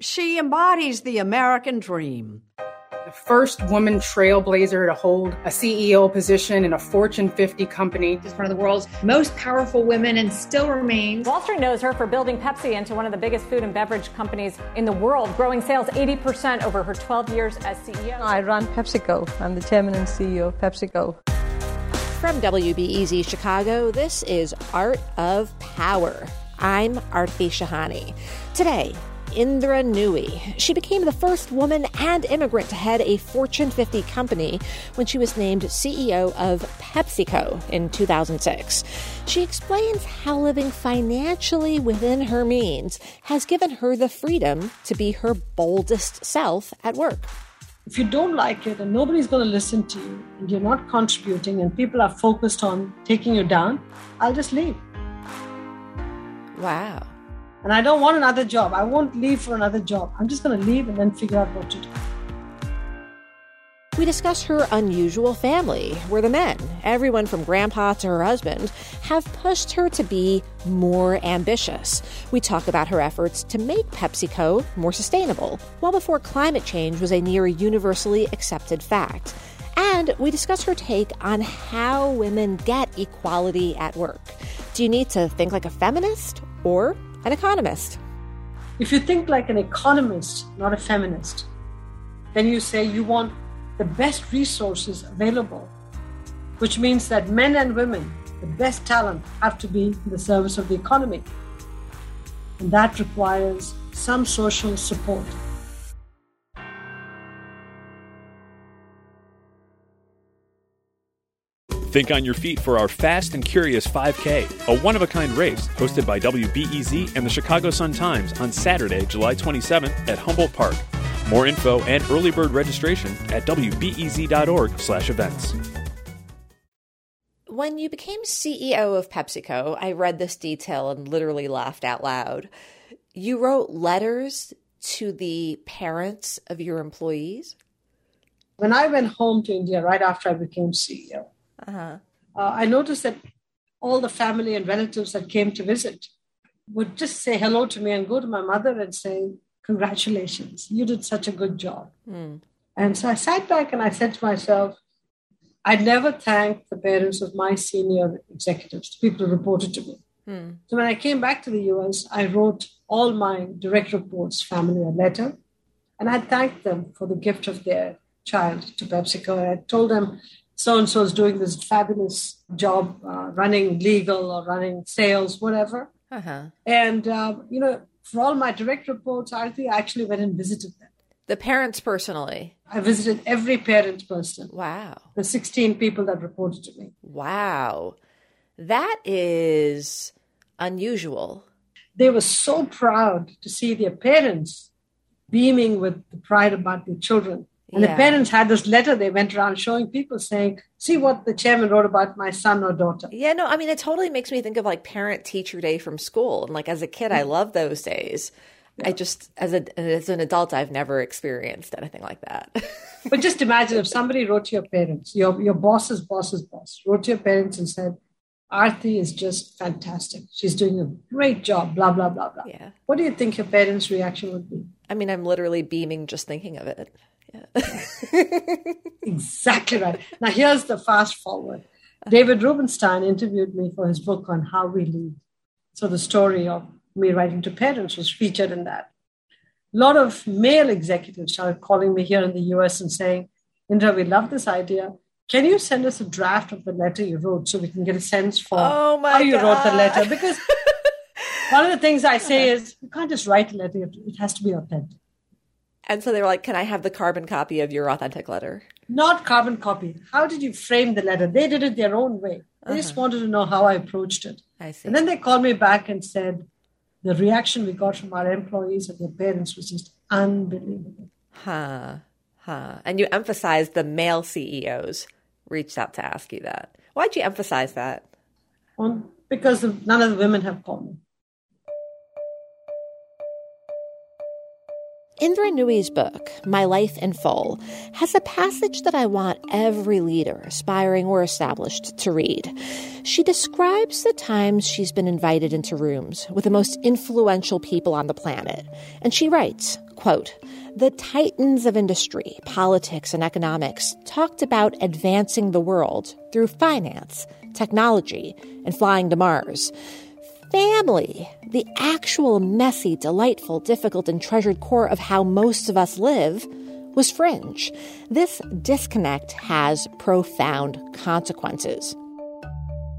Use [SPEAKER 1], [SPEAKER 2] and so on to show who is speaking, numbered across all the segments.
[SPEAKER 1] She embodies the American dream.
[SPEAKER 2] The first woman trailblazer to hold a CEO position in a Fortune 50 company.
[SPEAKER 3] She's one of the world's most powerful women and still remains.
[SPEAKER 4] Wall Street knows her for building Pepsi into one of the biggest food and beverage companies in the world, growing sales 80% over her 12 years as CEO.
[SPEAKER 5] I run PepsiCo. I'm the chairman and CEO of PepsiCo.
[SPEAKER 6] From WBEZ Chicago, this is Art of Power. I'm Aarti Shahani. Today, Indra Nooyi. She became the first woman and immigrant to head a Fortune 50 company when she was named CEO of PepsiCo in 2006. She explains how living financially within her means has given her the freedom to be her boldest self at work.
[SPEAKER 7] If you don't like it and nobody's going to listen to you and you're not contributing and people are focused on taking you down, I'll just leave.
[SPEAKER 6] Wow.
[SPEAKER 7] And I don't want another job. I won't leave for another job. I'm just going to leave and then figure out what to do.
[SPEAKER 6] We discuss her unusual family, where the men, everyone from grandpa to her husband, have pushed her to be more ambitious. We talk about her efforts to make PepsiCo more sustainable, well before climate change was a near universally accepted fact. And we discuss her take on how women get equality at work. Do you need to think like a feminist or an economist?
[SPEAKER 7] If you think like an economist, not a feminist, then you say you want the best resources available, which means that men and women, the best talent, have to be in the service of the economy. And that requires some social support.
[SPEAKER 8] Think on your feet for our Fast and Curious 5K, a one of a kind race hosted by WBEZ and the Chicago Sun Times on Saturday, July 27th at Humboldt Park. More info and early bird registration at wbez.org/events.
[SPEAKER 6] When you became CEO of PepsiCo, I read this detail and literally laughed out loud. You wrote letters to the parents of your employees?
[SPEAKER 7] When I went home to India right after I became CEO, uh-huh. uh, I noticed that all the family and relatives that came to visit would just say hello to me and go to my mother and say, Congratulations, you did such a good job. Mm. And so I sat back and I said to myself, I'd never thank the parents of my senior executives, the people who reported to me. Mm. So when I came back to the US, I wrote all my direct reports family a letter, and I thanked them for the gift of their child to PepsiCo. And I told them so and so is doing this fabulous job uh, running legal or running sales, whatever. Uh-huh. And, uh, you know, for all my direct reports, I actually went and visited them.
[SPEAKER 6] The parents personally?
[SPEAKER 7] I visited every parent person.
[SPEAKER 6] Wow.
[SPEAKER 7] The 16 people that reported to me.
[SPEAKER 6] Wow. That is unusual.
[SPEAKER 7] They were so proud to see their parents beaming with the pride about their children. And yeah. the parents had this letter they went around showing people saying, see what the chairman wrote about my son or daughter.
[SPEAKER 6] Yeah, no, I mean, it totally makes me think of like parent teacher day from school. And like as a kid, I love those days. Yeah. I just, as, a, as an adult, I've never experienced anything like that.
[SPEAKER 7] but just imagine if somebody wrote to your parents, your, your boss's boss's boss, wrote to your parents and said, Aarti is just fantastic. She's doing a great job, blah, blah, blah, blah.
[SPEAKER 6] Yeah.
[SPEAKER 7] What do you think your parents' reaction would be?
[SPEAKER 6] I mean, I'm literally beaming just thinking of it. Yeah.
[SPEAKER 7] exactly right. Now, here's the fast forward. David Rubenstein interviewed me for his book on how we lead. So, the story of me writing to parents was featured in that. A lot of male executives started calling me here in the US and saying, Indra, we love this idea. Can you send us a draft of the letter you wrote so we can get a sense for
[SPEAKER 6] oh
[SPEAKER 7] how you
[SPEAKER 6] God.
[SPEAKER 7] wrote the letter? Because one of the things I say is you can't just write a letter, it has to be authentic.
[SPEAKER 6] And so they were like, Can I have the carbon copy of your authentic letter?
[SPEAKER 7] Not carbon copy. How did you frame the letter? They did it their own way. They uh-huh. just wanted to know how I approached it.
[SPEAKER 6] I see.
[SPEAKER 7] And then they called me back and said, the reaction we got from our employees and their parents was just unbelievable.
[SPEAKER 6] Huh. Huh. And you emphasized the male CEOs reached out to ask you that. Why'd you emphasize that?
[SPEAKER 7] Well, because none of the women have called me.
[SPEAKER 6] Indra Nooyi's book, My Life in Full, has a passage that I want every leader, aspiring or established, to read. She describes the times she's been invited into rooms with the most influential people on the planet. And she writes, Quote, the titans of industry, politics, and economics talked about advancing the world through finance, technology, and flying to Mars. Family, the actual messy, delightful, difficult, and treasured core of how most of us live, was fringe. This disconnect has profound consequences.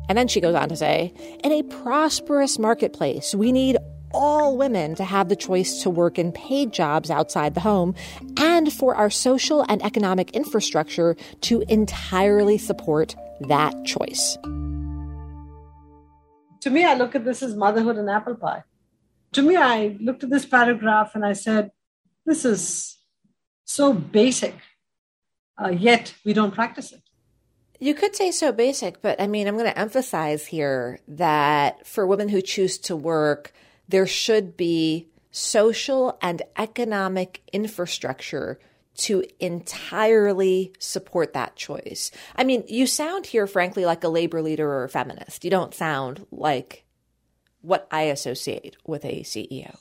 [SPEAKER 6] And then she goes on to say, in a prosperous marketplace, we need all women to have the choice to work in paid jobs outside the home and for our social and economic infrastructure to entirely support that choice.
[SPEAKER 7] To me, I look at this as motherhood and apple pie. To me, I looked at this paragraph and I said, this is so basic, uh, yet we don't practice it.
[SPEAKER 6] You could say so basic, but I mean, I'm going to emphasize here that for women who choose to work, there should be social and economic infrastructure to entirely support that choice. I mean, you sound here, frankly, like a labor leader or a feminist. You don't sound like what I associate with a CEO.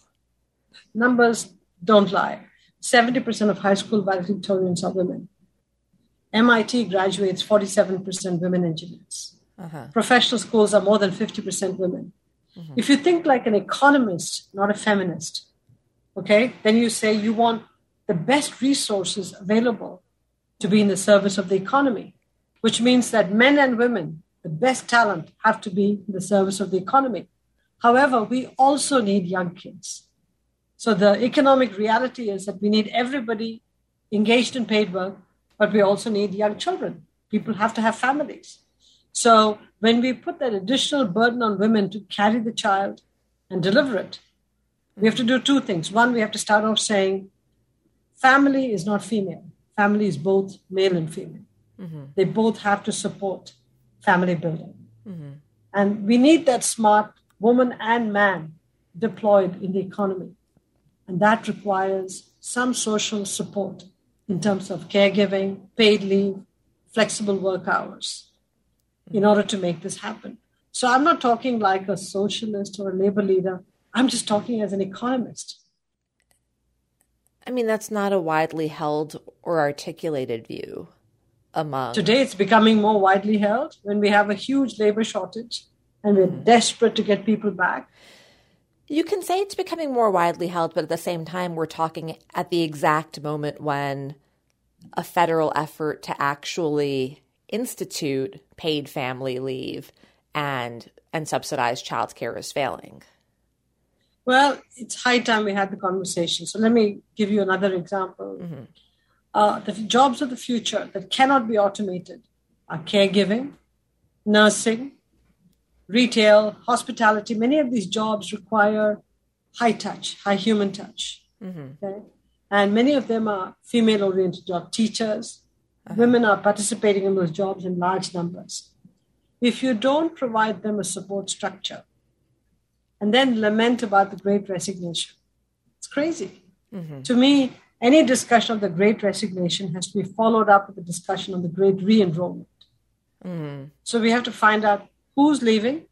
[SPEAKER 7] Numbers don't lie. 70% of high school valedictorians are women. MIT graduates 47% women engineers. Uh-huh. Professional schools are more than 50% women. Mm-hmm. If you think like an economist, not a feminist, okay, then you say you want the best resources available to be in the service of the economy, which means that men and women, the best talent, have to be in the service of the economy. However, we also need young kids. So the economic reality is that we need everybody engaged in paid work, but we also need young children. People have to have families. So when we put that additional burden on women to carry the child and deliver it, we have to do two things. One, we have to start off saying family is not female, family is both male and female. Mm-hmm. They both have to support family building. Mm-hmm. And we need that smart woman and man deployed in the economy. And that requires some social support in terms of caregiving, paid leave, flexible work hours in order to make this happen. So I'm not talking like a socialist or a labor leader. I'm just talking as an economist.
[SPEAKER 6] I mean, that's not a widely held or articulated view among.
[SPEAKER 7] Today, it's becoming more widely held when we have a huge labor shortage and we're desperate to get people back.
[SPEAKER 6] You can say it's becoming more widely held, but at the same time, we're talking at the exact moment when a federal effort to actually institute paid family leave and and subsidized childcare is failing?
[SPEAKER 7] Well, it's high time we had the conversation. So let me give you another example. Mm-hmm. Uh, the jobs of the future that cannot be automated are caregiving, nursing, retail, hospitality. Many of these jobs require high touch, high human touch. Mm-hmm. Okay? And many of them are female oriented jobs, teachers, uh-huh. Women are participating in those jobs in large numbers. If you don't provide them a support structure and then lament about the great resignation, it's crazy. Mm-hmm. To me, any discussion of the great resignation has to be followed up with a discussion on the great re enrollment. Mm-hmm. So we have to find out who's leaving,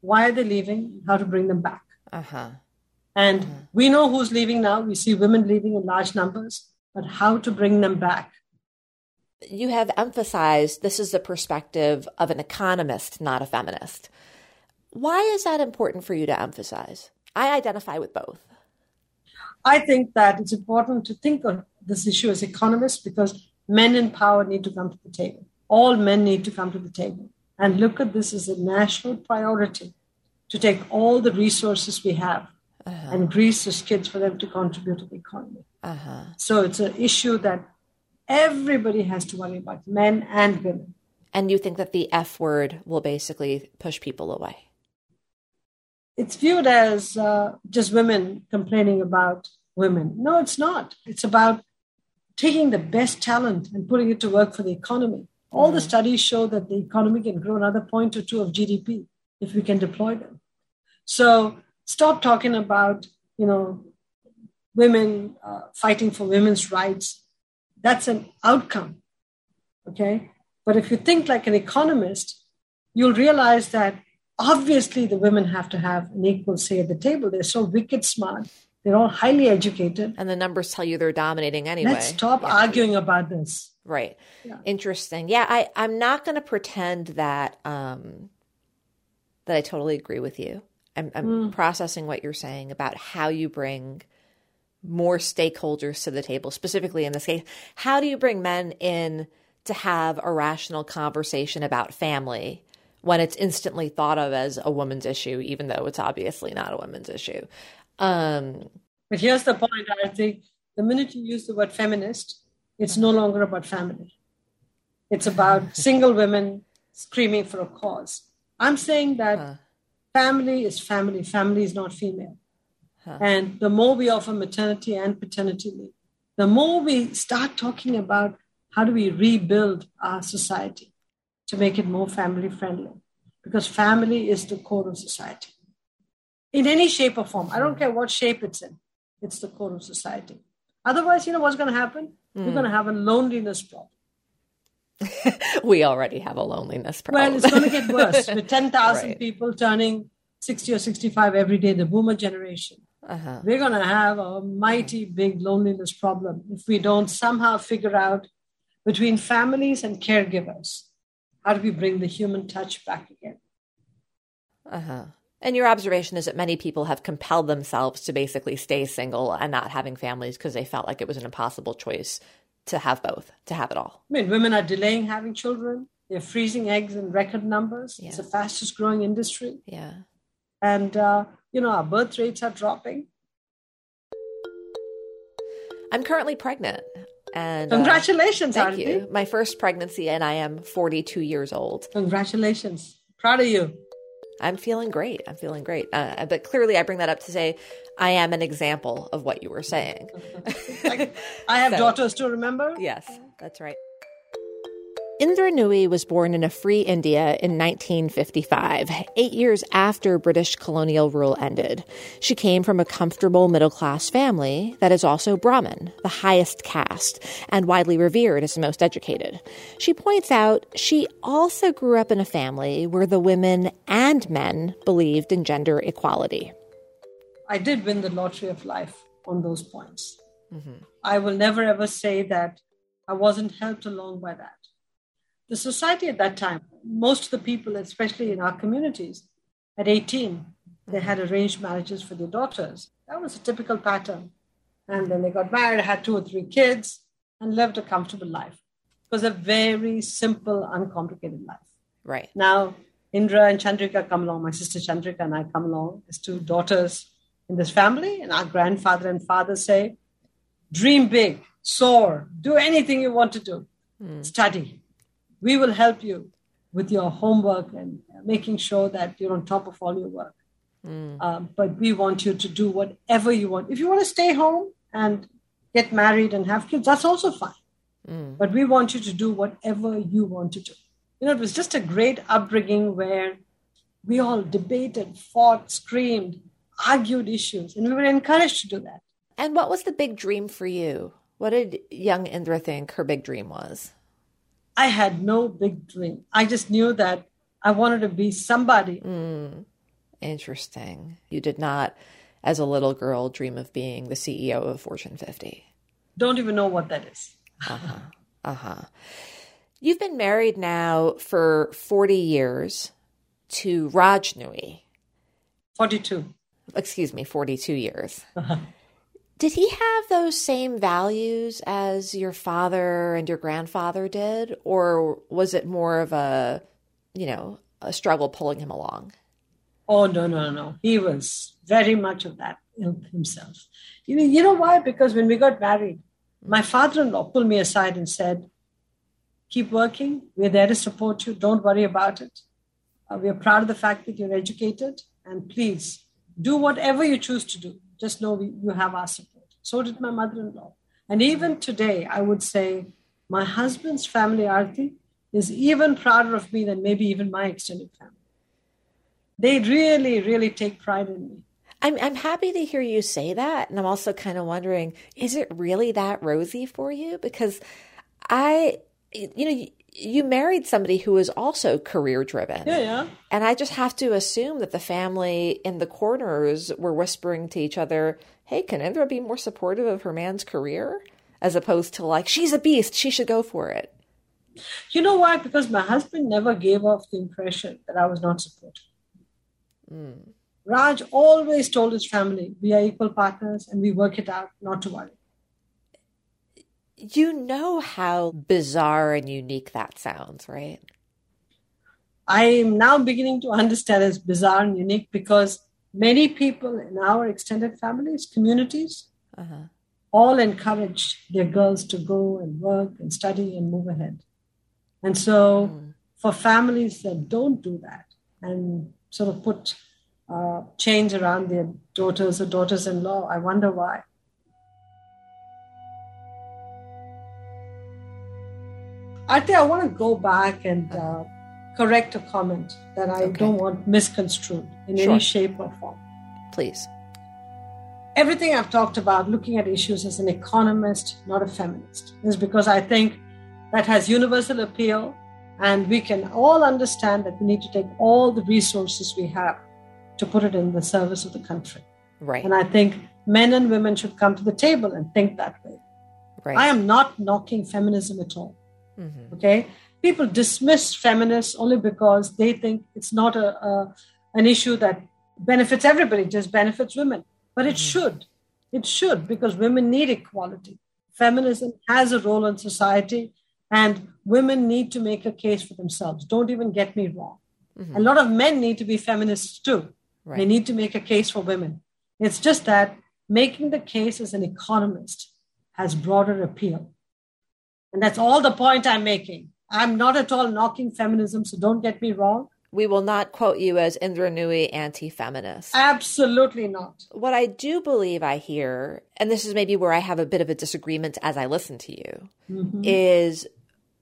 [SPEAKER 7] why are they leaving, how to bring them back. Uh-huh. And uh-huh. we know who's leaving now. We see women leaving in large numbers, but how to bring them back
[SPEAKER 6] you have emphasized this is the perspective of an economist, not a feminist. Why is that important for you to emphasize? I identify with both.
[SPEAKER 7] I think that it's important to think of this issue as economists because men in power need to come to the table. All men need to come to the table and look at this as a national priority to take all the resources we have uh-huh. and grease the kids for them to contribute to the economy. Uh-huh. So it's an issue that everybody has to worry about, men and women.
[SPEAKER 6] And you think that the F word will basically push people away?
[SPEAKER 7] It's viewed as uh, just women complaining about women. No, it's not. It's about taking the best talent and putting it to work for the economy. All the studies show that the economy can grow another point or two of GDP if we can deploy them. So stop talking about, you know, women uh, fighting for women's rights that's an outcome. Okay. But if you think like an economist, you'll realize that obviously the women have to have an equal say at the table. They're so wicked smart. They're all highly educated.
[SPEAKER 6] And the numbers tell you they're dominating anyway.
[SPEAKER 7] Let's stop
[SPEAKER 6] Yeah.
[SPEAKER 7] arguing about this.
[SPEAKER 6] Right.
[SPEAKER 7] Yeah.
[SPEAKER 6] Interesting. Yeah, I, I'm not going to pretend that um, that I totally agree with you. I'm, I'm
[SPEAKER 7] Mm.
[SPEAKER 6] processing what you're saying about how you bring more stakeholders to the table, specifically in this case. How do you bring men in to have a rational conversation about family when it's instantly thought of as a woman's issue, even though it's obviously not a women's issue? Um,
[SPEAKER 7] But here's the point, Aarti. The minute you use the word feminist, it's no longer about family. It's about single women screaming for a cause. I'm saying that family is family. Family is not female. And the more we offer maternity and paternity leave, the more we start talking about how do we rebuild our society to make it more family friendly. Because family is the core of society in any shape or form. I don't care what shape it's in, it's the core of society. Otherwise, you know what's going to happen? We're going to have a loneliness problem.
[SPEAKER 6] we already have a loneliness problem.
[SPEAKER 7] Well, it's going to get worse with 10,000
[SPEAKER 6] Right.
[SPEAKER 7] people turning 60 or 65 every day, the boomer generation.
[SPEAKER 6] uh-huh.
[SPEAKER 7] We're going to have a mighty big loneliness problem if we don't somehow figure out between families and caregivers how do we bring the human touch back again.
[SPEAKER 6] Uh-huh. And your observation is that many people have compelled themselves to basically stay single and not having families because they felt like it was an impossible choice to have both, to have it all.
[SPEAKER 7] I mean, women are delaying having children. They're freezing eggs in record numbers. It's the fastest growing industry.
[SPEAKER 6] Yeah.
[SPEAKER 7] And, uh, you know, our birth rates are dropping.
[SPEAKER 6] I'm currently pregnant. And uh,
[SPEAKER 7] Congratulations,
[SPEAKER 6] thank
[SPEAKER 7] Aarti.
[SPEAKER 6] you. My first pregnancy, and I am 42 years old.
[SPEAKER 7] Congratulations. Proud of you.
[SPEAKER 6] I'm feeling great. I'm feeling great. Uh, but clearly, I bring that up to say I am an example of what you were saying.
[SPEAKER 7] I have
[SPEAKER 6] So-
[SPEAKER 7] daughters to remember.
[SPEAKER 6] Yes, that's right. Indra Nooyi was born in a free India in 1955, eight years after British colonial rule ended. She came from a comfortable middle class family that is also Brahmin, the highest caste, and widely revered as the most educated. She points out she also grew up in a family where the women and men believed in gender equality.
[SPEAKER 7] I did win the lottery of life on those points. Mm-hmm. I will never ever say that I wasn't helped along by that. The society at that time, most of the people, especially in our communities, at 18, they had arranged marriages for their daughters. That was a typical pattern. And then they got married, had two or three kids, and lived a comfortable life. It was a very simple, uncomplicated life.
[SPEAKER 6] Right.
[SPEAKER 7] Now, Indra and Chandrika come along, my sister Chandrika and I come along as two daughters in this family, and our grandfather and father say, dream big, soar, do anything you want to do, hmm. study. We will help you with your homework and making sure that you're on top of all your work. Um, but we want you to do whatever you want. If you want to stay home and get married and have kids, that's also fine. But we want you to do whatever you want to do. You know, it was just a great upbringing where we all debated, fought, screamed, argued issues, and we were encouraged to do that.
[SPEAKER 6] And what was the big dream for you? What did young Indra think her big dream was?
[SPEAKER 7] I had no big dream. I just knew that I wanted to be somebody.
[SPEAKER 6] Interesting. You did not, as a little girl, dream of being the CEO of Fortune 50.
[SPEAKER 7] Don't even know what that is.
[SPEAKER 6] Uh huh. Uh huh. You've been married now for 40 years to Raj Nooyi.
[SPEAKER 7] 42.
[SPEAKER 6] Excuse me, 42 years. Did he have those same values as your father and your grandfather did? Or was it more of a, you know, a struggle pulling him along?
[SPEAKER 7] Oh, no, no, no. He was very much of that himself. You know, you know why? Because when we got married, my father in law pulled me aside and said, Keep working. We're there to support you. Don't worry about it. Uh, we're proud of the fact that you're educated. And please do whatever you choose to do. Just know you have our support. So did my mother in law. And even today, I would say my husband's family, Aarti, is even prouder of me than maybe even my extended family. They really, really take pride in me.
[SPEAKER 6] I'm I'm happy to hear you say that, and I'm also kind of wondering, is it really that rosy for you? Because I, you know, you, married somebody who is also career driven,
[SPEAKER 7] Yeah, yeah.
[SPEAKER 6] and I just have to assume that the family in the corners were whispering to each other, hey, can Indra be more supportive of her man's career? As opposed to like, she's a beast, she should go for it.
[SPEAKER 7] You know why? Because my husband never gave off the impression that I was not supportive. Mm. Raj always told his family, we are equal partners and we work it out, not to worry.
[SPEAKER 6] You know how bizarre and unique that sounds, right?
[SPEAKER 7] I am now beginning to understand it's bizarre and unique because many people in our extended families, communities, uh-huh. all encourage their girls to go and work and study and move ahead. And so, mm. for families that don't do that and sort of put uh, chains around their daughters or daughters in law, I wonder why. Aarti, I want to go back and uh, correct a comment that I okay. don't want misconstrued in sure. any shape or form.
[SPEAKER 6] Please.
[SPEAKER 7] Everything I've talked about, looking at issues as an economist, not a feminist, is because I think that has universal appeal and we can all understand that we need to take all the resources we have to put it in the service of the country.
[SPEAKER 6] Right.
[SPEAKER 7] And I think men and women should come to the table and think that way.
[SPEAKER 6] Right.
[SPEAKER 7] I am not knocking feminism at all. Mm-hmm. Okay people dismiss feminists only because they think it's not a, a an issue that benefits everybody, just benefits women. But it mm-hmm. should. It should because women need equality. Feminism has a role in society, and women need to make a case for themselves. Don't even get me wrong. Mm-hmm. A lot of men need to be feminists too. Right. They need to make a case for women. It's just that making the case as an economist has broader appeal. And that's all the point I'm making. I'm not at all knocking feminism, so don't get me wrong.
[SPEAKER 6] We will not quote you as Indra Nooyi anti feminist.
[SPEAKER 7] Absolutely not.
[SPEAKER 6] What I do believe I hear, and this is maybe where I have a bit of a disagreement as I listen to you, mm-hmm. is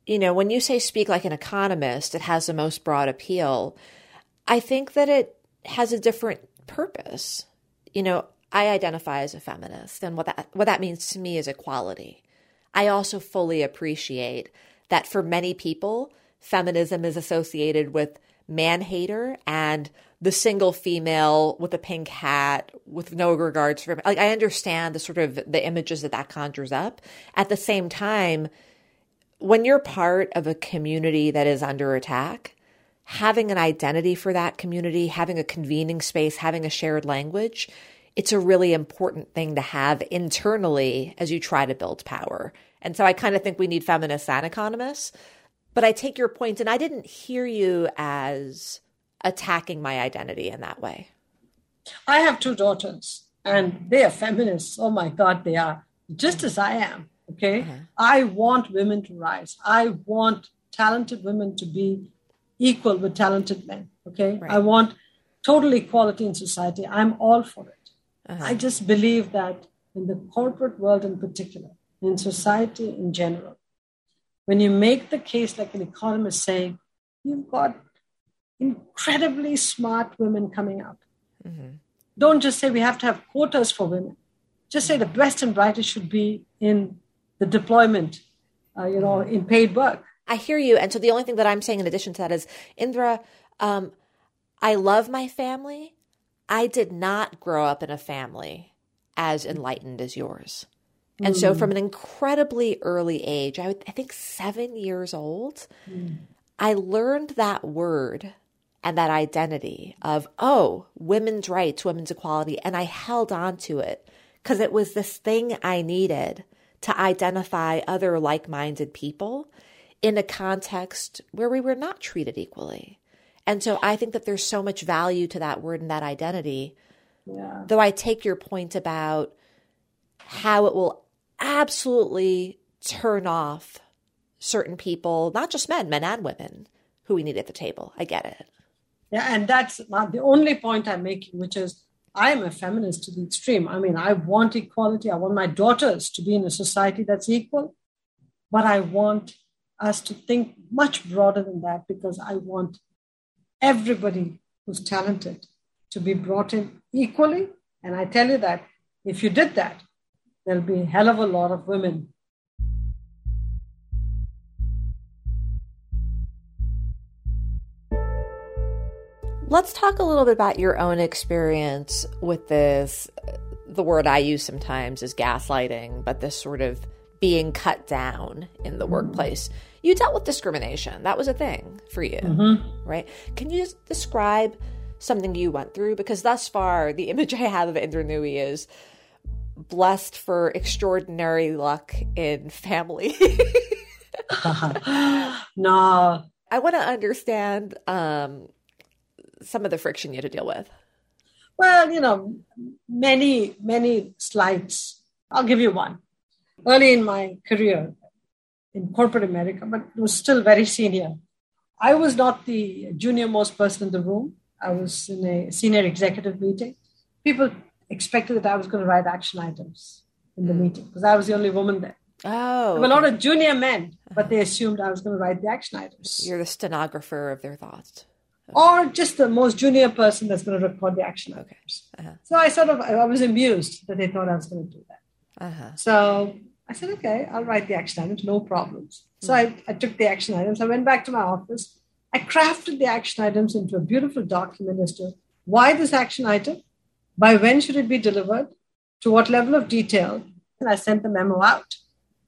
[SPEAKER 6] you know, when you say speak like an economist, it has the most broad appeal. I think that it has a different purpose. You know, I identify as a feminist, and what that what that means to me is equality. I also fully appreciate that for many people, feminism is associated with man hater and the single female with a pink hat with no regards for like I understand the sort of the images that that conjures up. At the same time, when you're part of a community that is under attack, having an identity for that community, having a convening space, having a shared language, it's a really important thing to have internally as you try to build power. And so I kind of think we need feminists and economists. But I take your point, and I didn't hear you as attacking my identity in that way.
[SPEAKER 7] I have two daughters, and they are feminists. Oh my God, they are just as I am. Okay. Uh-huh. I want women to rise. I want talented women to be equal with talented men. Okay. Right. I want total equality in society. I'm all for it. Uh-huh. I just believe that in the corporate world in particular, in society in general. When you make the case like an economist saying, you've got incredibly smart women coming up. Mm-hmm. Don't just say we have to have quotas for women. Just say the best and brightest should be in the deployment, uh, you know, in paid work.
[SPEAKER 6] I hear you. And so the only thing that I'm saying in addition to that is, Indra, um, I love my family. I did not grow up in a family as enlightened as yours. And mm. so, from an incredibly early age, I, would, I think seven years old, mm. I learned that word and that identity of, oh, women's rights, women's equality. And I held on to it because it was this thing I needed to identify other like minded people in a context where we were not treated equally. And so I think that there's so much value to that word and that identity. Yeah. Though I take your point about how it will absolutely turn off certain people, not just men, men and women, who we need at the table. I get it.
[SPEAKER 7] Yeah, and that's not the only point I'm making, which is I am a feminist to the extreme. I mean, I want equality. I want my daughters to be in a society that's equal, but I want us to think much broader than that because I want everybody who's talented to be brought in equally. And I tell you that if you did that, there'll be a hell of a lot of women.
[SPEAKER 6] Let's talk a little bit about your own experience with this the word I use sometimes is gaslighting, but this sort of being cut down in the mm-hmm. workplace. You dealt with discrimination. That was a thing for you, mm-hmm. right? Can you just describe something you went through? Because thus far, the image I have of Indra Nooyi is blessed for extraordinary luck in family.
[SPEAKER 7] no.
[SPEAKER 6] I want to understand um, some of the friction you had to deal with.
[SPEAKER 7] Well, you know, many, many slides. I'll give you one. Early in my career in corporate America, but it was still very senior. I was not the junior most person in the room. I was in a senior executive meeting. People expected that I was going to write action items in the meeting because I was the only woman there.
[SPEAKER 6] Oh,
[SPEAKER 7] there were a lot of junior men, but they assumed I was going to write the action items.
[SPEAKER 6] You're the stenographer of their thoughts
[SPEAKER 7] or just the most junior person that's going to record the action items. Okay. Uh-huh. So I sort of I was amused that they thought I was going to do that. Uh-huh. So I said, okay, I'll write the action items, no problems. So mm-hmm. I, I took the action items. I went back to my office. I crafted the action items into a beautiful document as to why this action item, by when should it be delivered, to what level of detail, and I sent the memo out.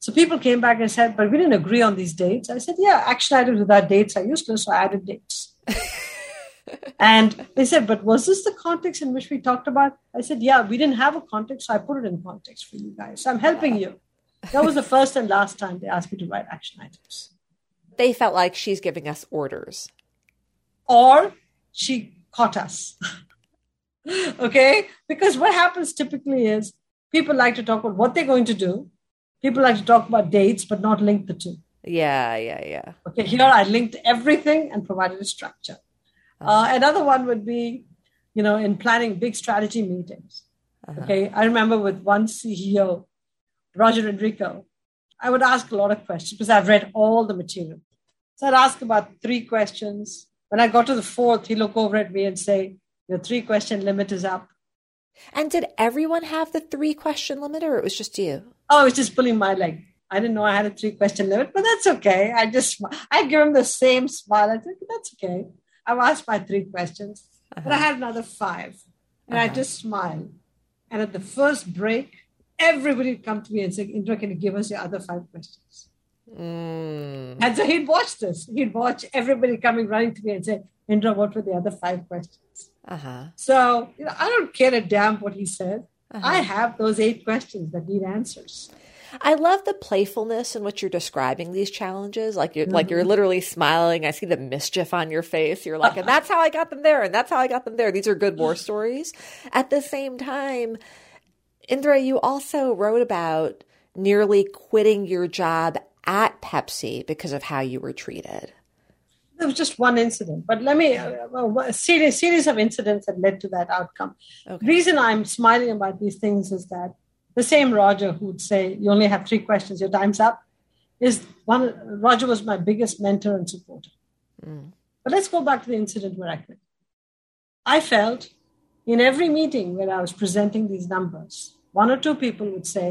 [SPEAKER 7] So people came back and said, but we didn't agree on these dates. I said, yeah, action items without dates are useless, so I added dates. and they said, but was this the context in which we talked about? I said, yeah, we didn't have a context, so I put it in context for you guys. So I'm helping you. That was the first and last time they asked me to write action items.
[SPEAKER 6] They felt like she's giving us orders.
[SPEAKER 7] Or she caught us. okay? Because what happens typically is people like to talk about what they're going to do. People like to talk about dates, but not link the two.
[SPEAKER 6] Yeah, yeah, yeah.
[SPEAKER 7] Okay, here I linked everything and provided a structure. Uh-huh. Uh, another one would be, you know, in planning big strategy meetings. Uh-huh. Okay, I remember with one CEO, Roger Enrico, I would ask a lot of questions because I've read all the material. So I'd ask about three questions. When I got to the fourth, he'd look over at me and say, Your three question limit is up.
[SPEAKER 6] And did everyone have the three question limit or it was just you?
[SPEAKER 7] Oh, it was just pulling my leg. I didn't know I had a three question limit, but that's okay. I just, I give him the same smile. I think that's okay. I've asked my three questions, uh-huh. but I had another five. And uh-huh. I just smiled. And at the first break, everybody would come to me and say, Indra, can you give us your other five questions? Mm. And so he'd watch this. He'd watch everybody coming running to me and say, Indra, what were the other five questions? Uh-huh. So you know, I don't care a damn what he said. Uh-huh. I have those eight questions that need answers.
[SPEAKER 6] I love the playfulness in which you're describing these challenges. Like you're mm-hmm. like you're mm-hmm. literally smiling. I see the mischief on your face. You're like, and that's how I got them there, and that's how I got them there. These are good war stories. At the same time, Indra, you also wrote about nearly quitting your job at Pepsi because of how you were treated.
[SPEAKER 7] There was just one incident, but let me uh, a series series of incidents that led to that outcome. Okay. reason I'm smiling about these things is that the same Roger who would say, You only have three questions, your time's up, is one. Roger was my biggest mentor and supporter. Mm. But let's go back to the incident where I quit. I felt in every meeting where I was presenting these numbers, one or two people would say,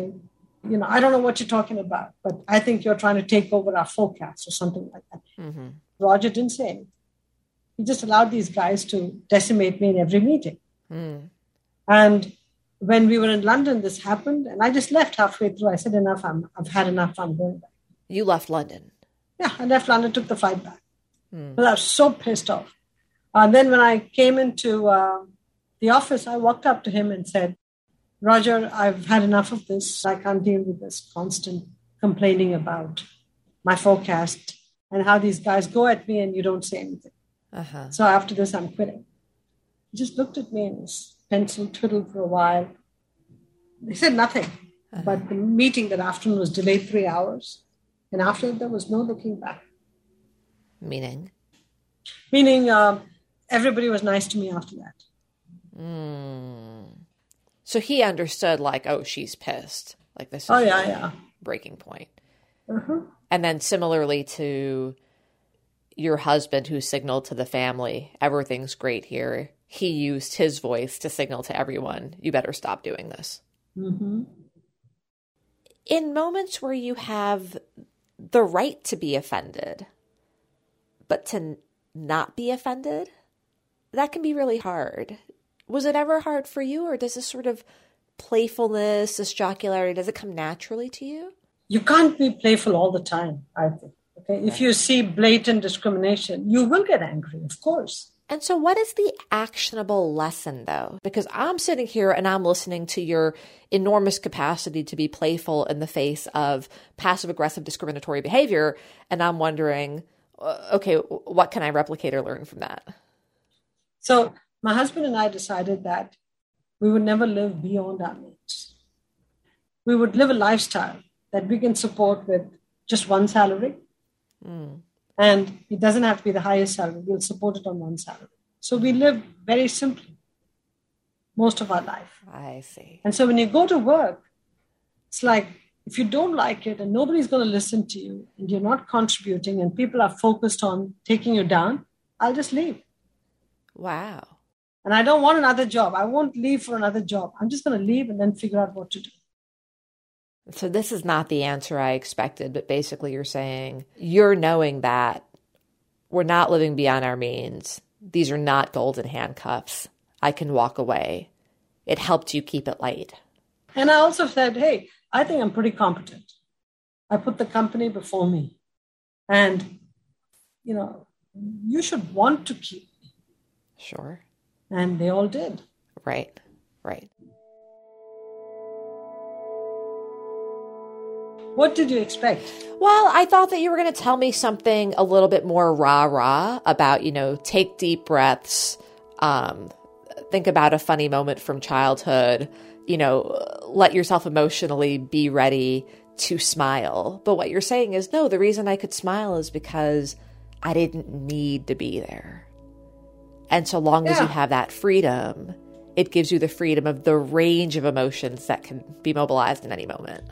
[SPEAKER 7] you know, I don't know what you're talking about, but I think you're trying to take over our forecast or something like that. Mm-hmm. Roger didn't say anything. He just allowed these guys to decimate me in every meeting. Mm. And when we were in London, this happened, and I just left halfway through. I said, "Enough! I'm, I've had enough. I'm going back."
[SPEAKER 6] You left London.
[SPEAKER 7] Yeah, I left London, took the flight back. Hmm. But I was so pissed off. And then when I came into uh, the office, I walked up to him and said, "Roger, I've had enough of this. I can't deal with this constant complaining about my forecast and how these guys go at me, and you don't say anything." Uh-huh. So after this, I'm quitting. He just looked at me and was pencil twiddled for a while. He said nothing, uh-huh. but the meeting that afternoon was delayed three hours. And after that, there was no looking back.
[SPEAKER 6] Meaning?
[SPEAKER 7] Meaning uh, everybody was nice to me after that.
[SPEAKER 6] Mm. So he understood, like, oh, she's pissed. Like, this is
[SPEAKER 7] oh, yeah, yeah.
[SPEAKER 6] breaking point. Uh-huh. And then similarly to your husband who signaled to the family, everything's great here he used his voice to signal to everyone, you better stop doing this. Mm-hmm. In moments where you have the right to be offended, but to not be offended, that can be really hard. Was it ever hard for you, or does this sort of playfulness, this jocularity, does it come naturally to you?
[SPEAKER 7] You can't be playful all the time, I think. Okay. If you see blatant discrimination, you will get angry, of course.
[SPEAKER 6] And so, what is the actionable lesson, though? Because I'm sitting here and I'm listening to your enormous capacity to be playful in the face of passive aggressive discriminatory behavior. And I'm wondering, uh, okay, what can I replicate or learn from that?
[SPEAKER 7] So, my husband and I decided that we would never live beyond our means. We would live a lifestyle that we can support with just one salary. Mm. And it doesn't have to be the highest salary, we'll support it on one salary. So we live very simply most of our life.
[SPEAKER 6] I see.
[SPEAKER 7] And so when you go to work, it's like if you don't like it and nobody's going to listen to you and you're not contributing and people are focused on taking you down, I'll just leave.
[SPEAKER 6] Wow.
[SPEAKER 7] And I don't want another job. I won't leave for another job. I'm just going to leave and then figure out what to do.
[SPEAKER 6] So this is not the answer I expected, but basically you're saying you're knowing that we're not living beyond our means. These are not golden handcuffs. I can walk away. It helped you keep it light.
[SPEAKER 7] And I also said, hey, I think I'm pretty competent. I put the company before me. And, you know, you should want to keep me.
[SPEAKER 6] Sure.
[SPEAKER 7] And they all did.
[SPEAKER 6] Right, right.
[SPEAKER 7] What did you expect?
[SPEAKER 6] Well, I thought that you were going to tell me something a little bit more rah rah about, you know, take deep breaths, um, think about a funny moment from childhood, you know, let yourself emotionally be ready to smile. But what you're saying is, no, the reason I could smile is because I didn't need to be there. And so long yeah. as you have that freedom, it gives you the freedom of the range of emotions that can be mobilized in any moment.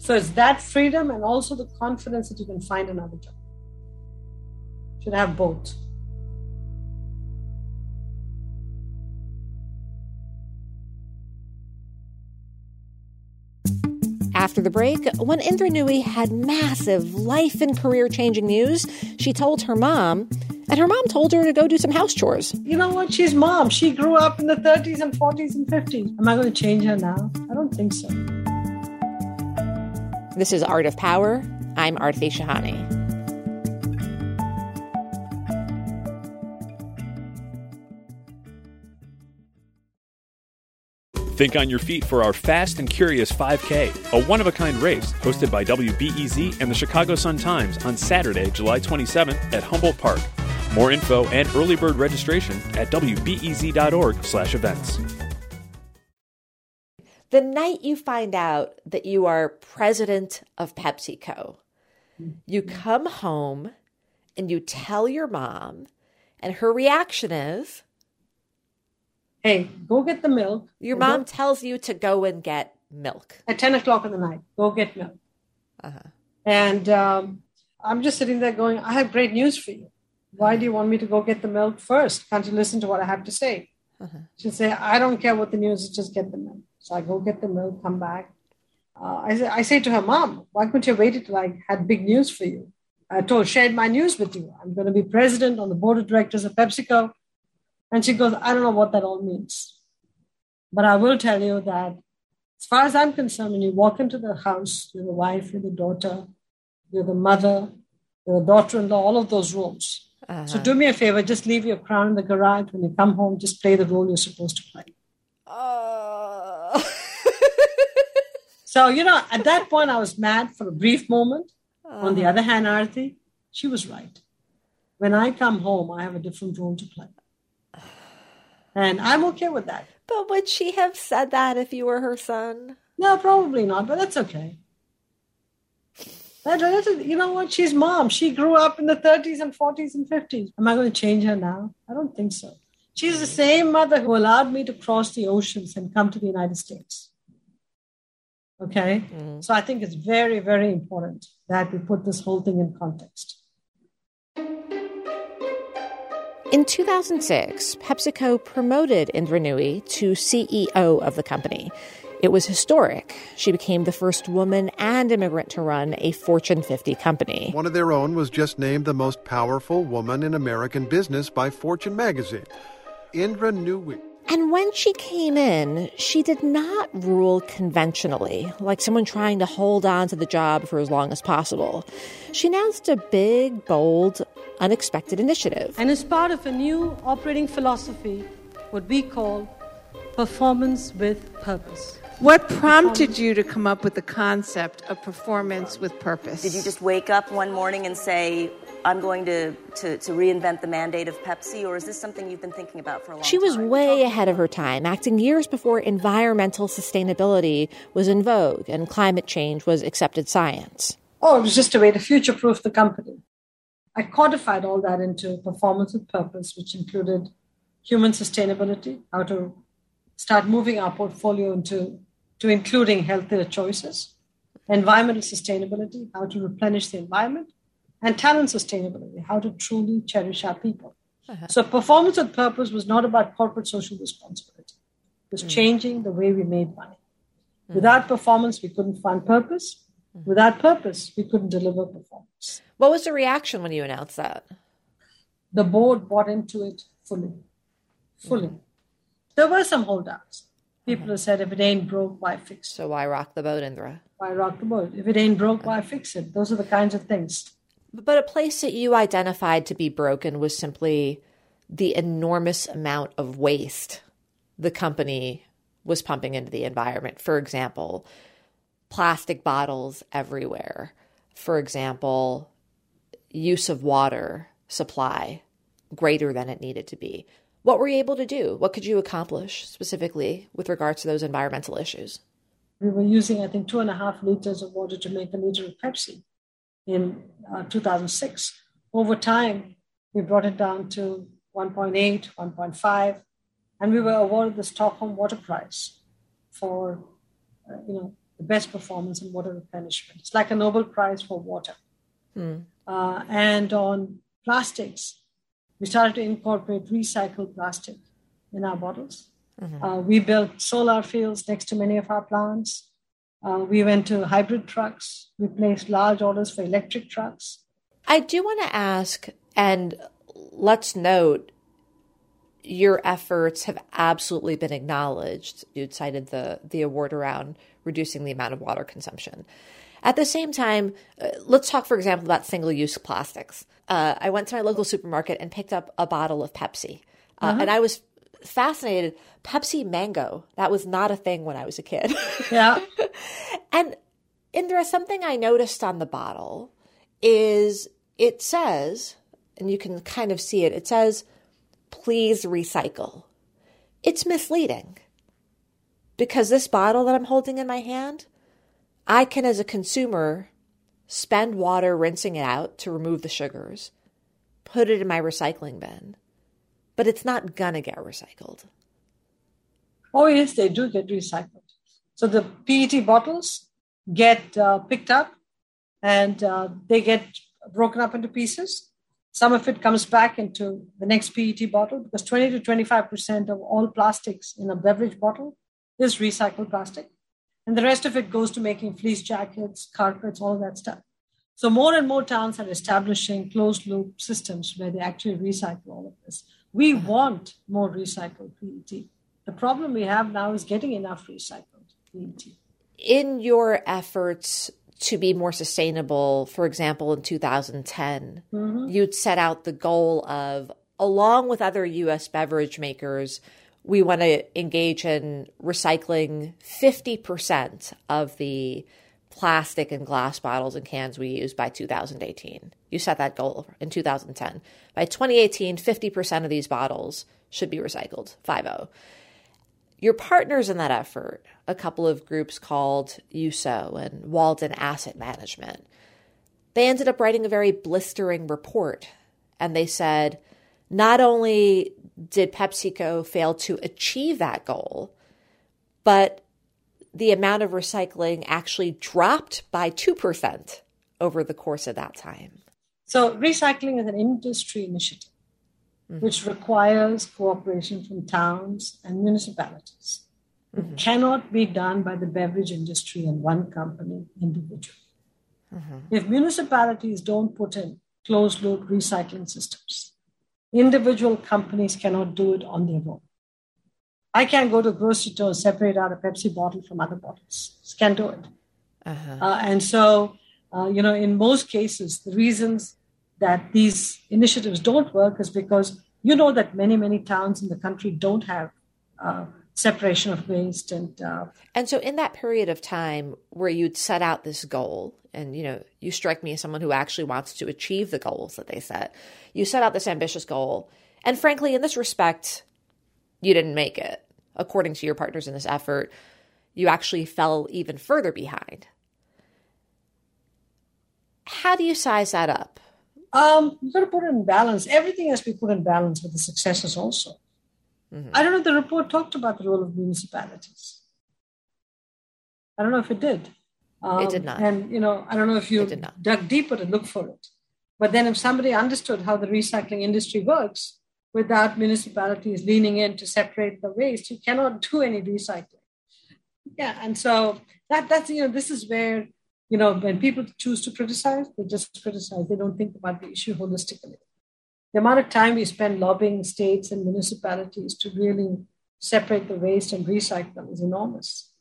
[SPEAKER 7] So it's that freedom and also the confidence that you can find another job. Should have both.
[SPEAKER 6] After the break, when Indra Nooyi had massive life and career changing news, she told her mom, and her mom told her to go do some house chores.
[SPEAKER 7] You know what? She's mom. She grew up in the 30s and 40s and 50s. Am I going to change her now? I don't think so.
[SPEAKER 6] This is Art of Power. I'm Aarti Shahani.
[SPEAKER 8] Think on your feet for our Fast and Curious 5K, a one of a kind race hosted by WBEZ and the Chicago Sun Times on Saturday, July 27th at Humboldt Park. More info and early bird registration at wbez.org/events
[SPEAKER 6] the night you find out that you are president of PepsiCo, you come home and you tell your mom, and her reaction is,
[SPEAKER 7] Hey, go get the milk.
[SPEAKER 6] Your mom tells you to go and get milk.
[SPEAKER 7] At 10 o'clock in the night, go get milk. Uh-huh. And um, I'm just sitting there going, I have great news for you. Why do you want me to go get the milk first? Can't you listen to what I have to say? Uh-huh. She'd say, I don't care what the news is, just get the milk. So I go get the milk, come back. Uh, I, say, I say to her, Mom, why couldn't you wait till I had big news for you? I told, her, shared my news with you. I'm going to be president on the board of directors of PepsiCo. And she goes, I don't know what that all means. But I will tell you that as far as I'm concerned, when you walk into the house, you're the wife, you're the daughter, you're the mother, you're the daughter in law, all of those roles. Uh-huh. So do me a favor, just leave your crown in the garage. When you come home, just play the role you're supposed to play. Uh... so, you know, at that point, I was mad for a brief moment. Uh-huh. On the other hand, Aarti, she was right. When I come home, I have a different role to play. And I'm okay with that.
[SPEAKER 6] But would she have said that if you were her son?
[SPEAKER 7] No, probably not, but that's okay. That, that, you know what? She's mom. She grew up in the 30s and 40s and 50s. Am I going to change her now? I don't think so. She's the same mother who allowed me to cross the oceans and come to the United States. Okay? Mm. So I think it's very, very important that we put this whole thing in context.
[SPEAKER 6] In 2006, PepsiCo promoted Indra Nooyi to CEO of the company. It was historic. She became the first woman and immigrant to run a Fortune 50 company.
[SPEAKER 9] One of their own was just named the most powerful woman in American business by Fortune magazine. Indra Nooyi.
[SPEAKER 6] And when she came in, she did not rule conventionally, like someone trying to hold on to the job for as long as possible. She announced a big, bold, unexpected initiative.
[SPEAKER 7] And as part of a new operating philosophy, what we call performance with purpose.
[SPEAKER 10] What prompted you to come up with the concept of performance with purpose?
[SPEAKER 11] Did you just wake up one morning and say, I'm going to, to, to, reinvent the mandate of Pepsi, or is this something you've been thinking about for a long time?
[SPEAKER 6] She was way ahead of her time, acting years before environmental sustainability was in vogue and climate change was accepted science.
[SPEAKER 7] Oh, it was just a way to future proof the company. I codified all that into performance with purpose, which included human sustainability, how to start moving our portfolio into to including healthier choices, environmental sustainability, how to replenish the environment, and talent sustainability, how to truly cherish our people. Uh-huh. So, performance with purpose was not about corporate social responsibility, it was mm. changing the way we made money. Mm. Without performance, we couldn't fund purpose. Mm. Without purpose, we couldn't deliver performance.
[SPEAKER 6] What was the reaction when you announced that?
[SPEAKER 7] The board bought into it fully. Fully. There were some holdouts. People have said, if it ain't broke, why fix it?
[SPEAKER 6] So, why rock the boat, Indra?
[SPEAKER 7] Why rock the boat? If it ain't broke, why fix it? Those are the kinds of things
[SPEAKER 6] but a place that you identified to be broken was simply the enormous amount of waste the company was pumping into the environment. For example, plastic bottles everywhere. For example, use of water supply greater than it needed to be. What were you able to do? What could you accomplish specifically with regards to those environmental issues?
[SPEAKER 7] We were using, I think, two and a half liters of water to make a liter of Pepsi in uh, 2006. Over time, we brought it down to 1.8, 1.5, and we were awarded the Stockholm Water Prize for, uh, you know, the best performance in water replenishment. It's like a Nobel Prize for water. Hmm. Uh, and on plastics, we started to incorporate recycled plastic in our bottles. Mm-hmm. Uh, we built solar fields next to many of our plants. Uh, we went to hybrid trucks. We placed large orders for electric trucks.
[SPEAKER 6] I do want to ask, and let's note, your efforts have absolutely been acknowledged. You cited the the award around reducing the amount of water consumption. At the same time, uh, let's talk, for example, about single use plastics. Uh, I went to my local supermarket and picked up a bottle of Pepsi, uh, uh-huh. and I was fascinated. Pepsi Mango, that was not a thing when I was a kid.
[SPEAKER 7] Yeah.
[SPEAKER 6] and Indra, something I noticed on the bottle is it says, and you can kind of see it, it says, please recycle. It's misleading because this bottle that I'm holding in my hand, I can, as a consumer, spend water rinsing it out to remove the sugars, put it in my recycling bin but it's not gonna get recycled.
[SPEAKER 7] Oh, yes, they do get recycled. So the PET bottles get uh, picked up and uh, they get broken up into pieces. Some of it comes back into the next PET bottle because 20 to 25% of all plastics in a beverage bottle is recycled plastic. And the rest of it goes to making fleece jackets, carpets, all that stuff. So more and more towns are establishing closed loop systems where they actually recycle all of this. We want more recycled PET. The problem we have now is getting enough recycled PET.
[SPEAKER 6] In your efforts to be more sustainable, for example, in 2010, mm-hmm. you'd set out the goal of, along with other US beverage makers, we want to engage in recycling 50% of the plastic and glass bottles and cans we use by 2018. You set that goal in 2010. By 2018, 50% of these bottles should be recycled, 50. Your partners in that effort, a couple of groups called USO and Walden Asset Management, they ended up writing a very blistering report. And they said not only did PepsiCo fail to achieve that goal, but the amount of recycling actually dropped by 2% over the course of that time.
[SPEAKER 7] So, recycling is an industry initiative mm-hmm. which requires cooperation from towns and municipalities. Mm-hmm. It cannot be done by the beverage industry and one company individually. Mm-hmm. If municipalities don't put in closed loop recycling systems, individual companies cannot do it on their own. I can't go to a grocery store and separate out a Pepsi bottle from other bottles. Can't do it. Uh-huh. Uh, and so, uh, you know, in most cases, the reasons that these initiatives don't work is because you know that many, many towns in the country don't have uh, separation of waste and uh,
[SPEAKER 6] and so in that period of time where you'd set out this goal and you know you strike me as someone who actually wants to achieve the goals that they set you set out this ambitious goal. And frankly in this respect you didn't make it. According to your partners in this effort you actually fell even further behind. How do you size that up
[SPEAKER 7] um, you've got to put it in balance everything has to be put in balance with the successes also Mm-hmm. I don't know if the report talked about the role of municipalities. I don't know if it did.
[SPEAKER 6] Um, it did not.
[SPEAKER 7] And, you know, I don't know if you dug deeper to look for it. But then if somebody understood how the recycling industry works without municipalities leaning in to separate the waste, you cannot do any recycling. Yeah. And so that that's, you know, this is where, you know, when people choose to criticize, they just criticize. They don't think about the issue holistically the amount of time we spend lobbying states and municipalities to really separate the waste and recycle is enormous.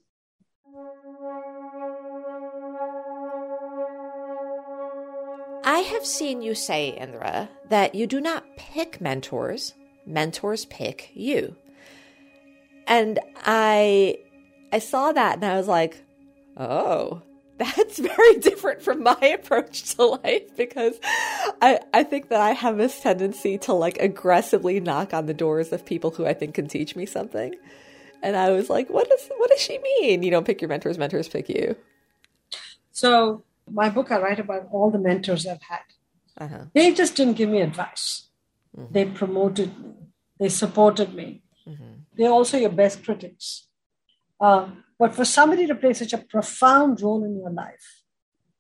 [SPEAKER 6] I have seen you say, Indra, that you do not pick mentors, mentors pick you. And I I saw that and I was like, "Oh, that's very different from my approach to life because I, I think that I have this tendency to like aggressively knock on the doors of people who I think can teach me something. And I was like, what does what does she mean? You don't pick your mentors, mentors pick you.
[SPEAKER 7] So my book I write about all the mentors I've had. Uh-huh. They just didn't give me advice. Mm-hmm. They promoted me. They supported me. Mm-hmm. They're also your best critics. Um, but for somebody to play such a profound role in your life,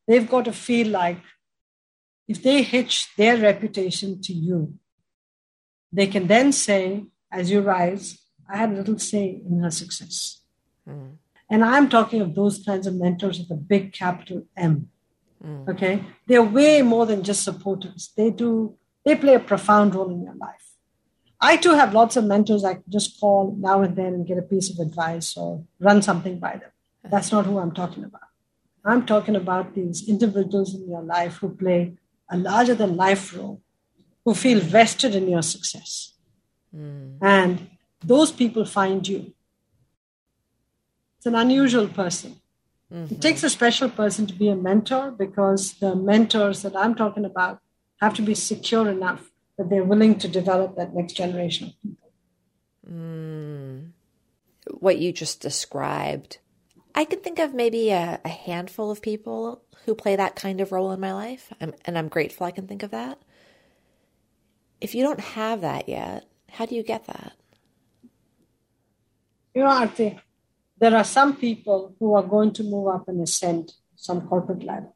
[SPEAKER 7] they've got to feel like if they hitch their reputation to you, they can then say, as you rise, I had a little say in her success. Mm. And I'm talking of those kinds of mentors with a big capital M. Mm. Okay. They're way more than just supporters. They do, they play a profound role in your life. I too have lots of mentors I can just call now and then and get a piece of advice or run something by them. That's not who I'm talking about. I'm talking about these individuals in your life who play a larger than life role, who feel vested in your success. Mm. And those people find you. It's an unusual person. Mm-hmm. It takes a special person to be a mentor because the mentors that I'm talking about have to be secure enough that they're willing to develop that next generation of people.
[SPEAKER 6] Mm. What you just described, I can think of maybe a, a, handful of people who play that kind of role in my life, I'm, and I'm grateful I can think of that. If you don't have that yet, how do you get that?
[SPEAKER 7] You know, Aarti, there are some people who are going to move up and ascend some corporate ladder.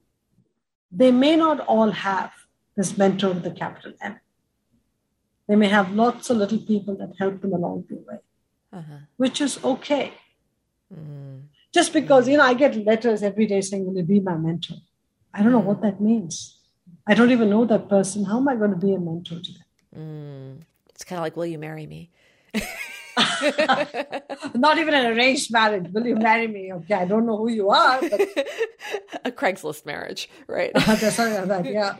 [SPEAKER 7] They may not all have this mentor with the capital M. They may have lots of little people that help them along the way, uh-huh. which is okay. Mm. Just because, you know, I get letters every day saying, Will you be my mentor? I don't know what that means. I don't even know that person. How am I going to be a mentor to them?
[SPEAKER 6] Mm. It's kind of like, Will you marry me?
[SPEAKER 7] Not even an arranged marriage. Will you marry me? Okay, I don't know who you are. But...
[SPEAKER 6] a Craigslist marriage, right?
[SPEAKER 7] That's right, yeah.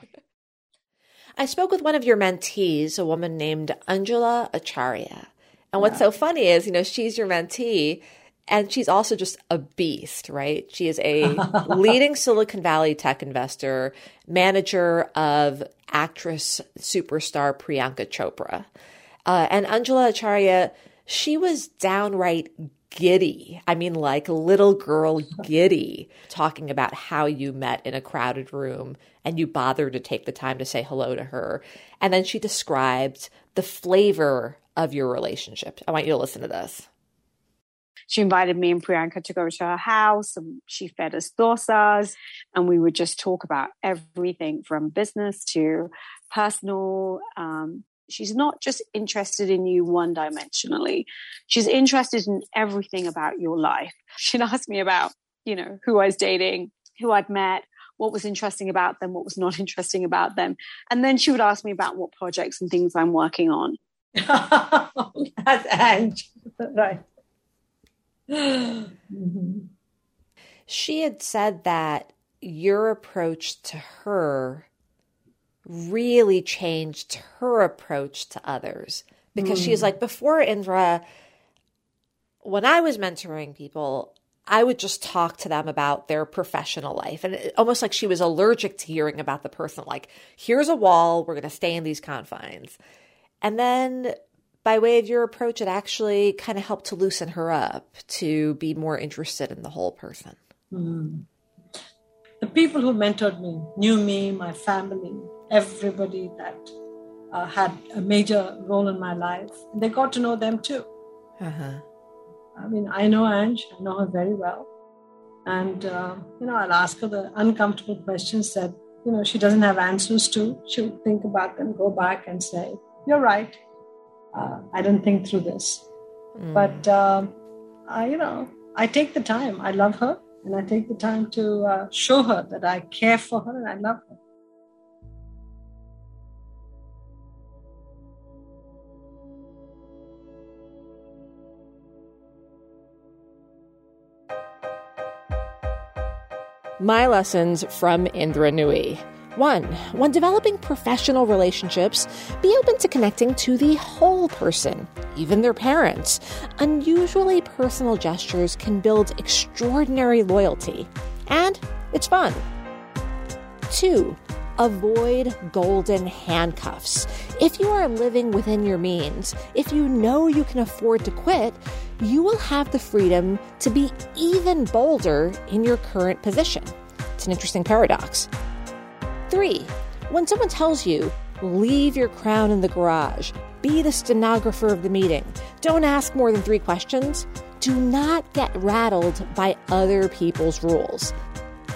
[SPEAKER 6] I spoke with one of your mentees, a woman named Anjula Acharia. And what's so funny is, you know, she's your mentee and she's also just a beast, right? She is a leading Silicon Valley tech investor, manager of actress superstar Priyanka Chopra. Uh, and Anjula Acharia, she was downright giddy. I mean, like little girl giddy, talking about how you met in a crowded room and you bothered to take the time to say hello to her. And then she described the flavor of your relationship. I want you to listen to this.
[SPEAKER 12] She invited me and Priyanka to go to her house and she fed us dosas and we would just talk about everything from business to personal. Um, she's not just interested in you one dimensionally. She's interested in everything about your life. She'd ask me about, you know, who I was dating, who I'd met, what was interesting about them, what was not interesting about them. And then she would ask me about what projects and things I'm working on.
[SPEAKER 7] That's Ange. Right.
[SPEAKER 6] mm-hmm. She had said that your approach to her really changed her approach to others. Because mm. she's like before Indra when I was mentoring people I would just talk to them about their professional life. And it, almost like she was allergic to hearing about the person like here's a wall we're going to stay in these confines. And then by way of your approach it actually kind of helped to loosen her up to be more interested in the whole person. Mm.
[SPEAKER 7] the people who mentored me knew me my family everybody that uh, had a major role in my life. And they got to know them too. Uh-huh. I mean, I know Ange, I know her very well. And, uh, you know, I'll ask her the uncomfortable questions that, you know, she doesn't have answers to. She'll think about them, go back and say, You're right. Uh, I didn't think through this. Mm. But, um, I, you know, I take the time. I love her. And I take the time to uh, show her that I care for her and I love her.
[SPEAKER 6] My lessons from Indra Nooyi. One, when developing professional relationships, be open to connecting to the whole person, even their parents. Unusually personal gestures can build extraordinary loyalty, and it's fun. Two, avoid golden handcuffs. If you are living within your means, if you know you can afford to quit, you will have the freedom to be even bolder in your current position. It's an interesting paradox. Three, when someone tells you, leave your crown in the garage, be the stenographer of the meeting, don't ask more than three questions, do not get rattled by other people's rules.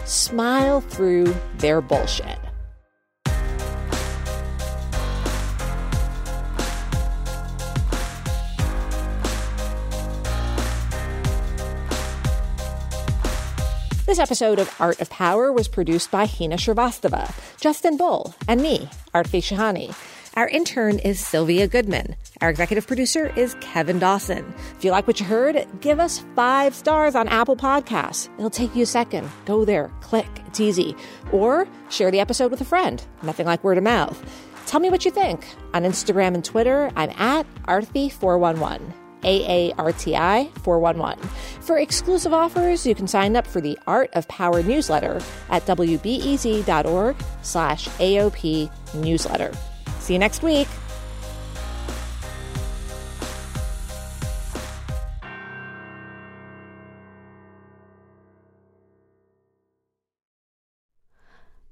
[SPEAKER 6] Smile through their bullshit. This episode of Art of Power was produced by Hina Shrivastava, Justin Bull, and me, Aarti Shahani. Our intern is Sylvia Goodman. Our executive producer is Kevin Dawson. If you like what you heard, give us five stars on Apple Podcasts. It'll take you a second. Go there, click, it's easy. Or share the episode with a friend. Nothing like word of mouth. Tell me what you think. On Instagram and Twitter, I'm at Aarti411. AARTI 411. For exclusive offers, you can sign up for the Art of Power newsletter at wbez.org slash AOP newsletter. See you next week.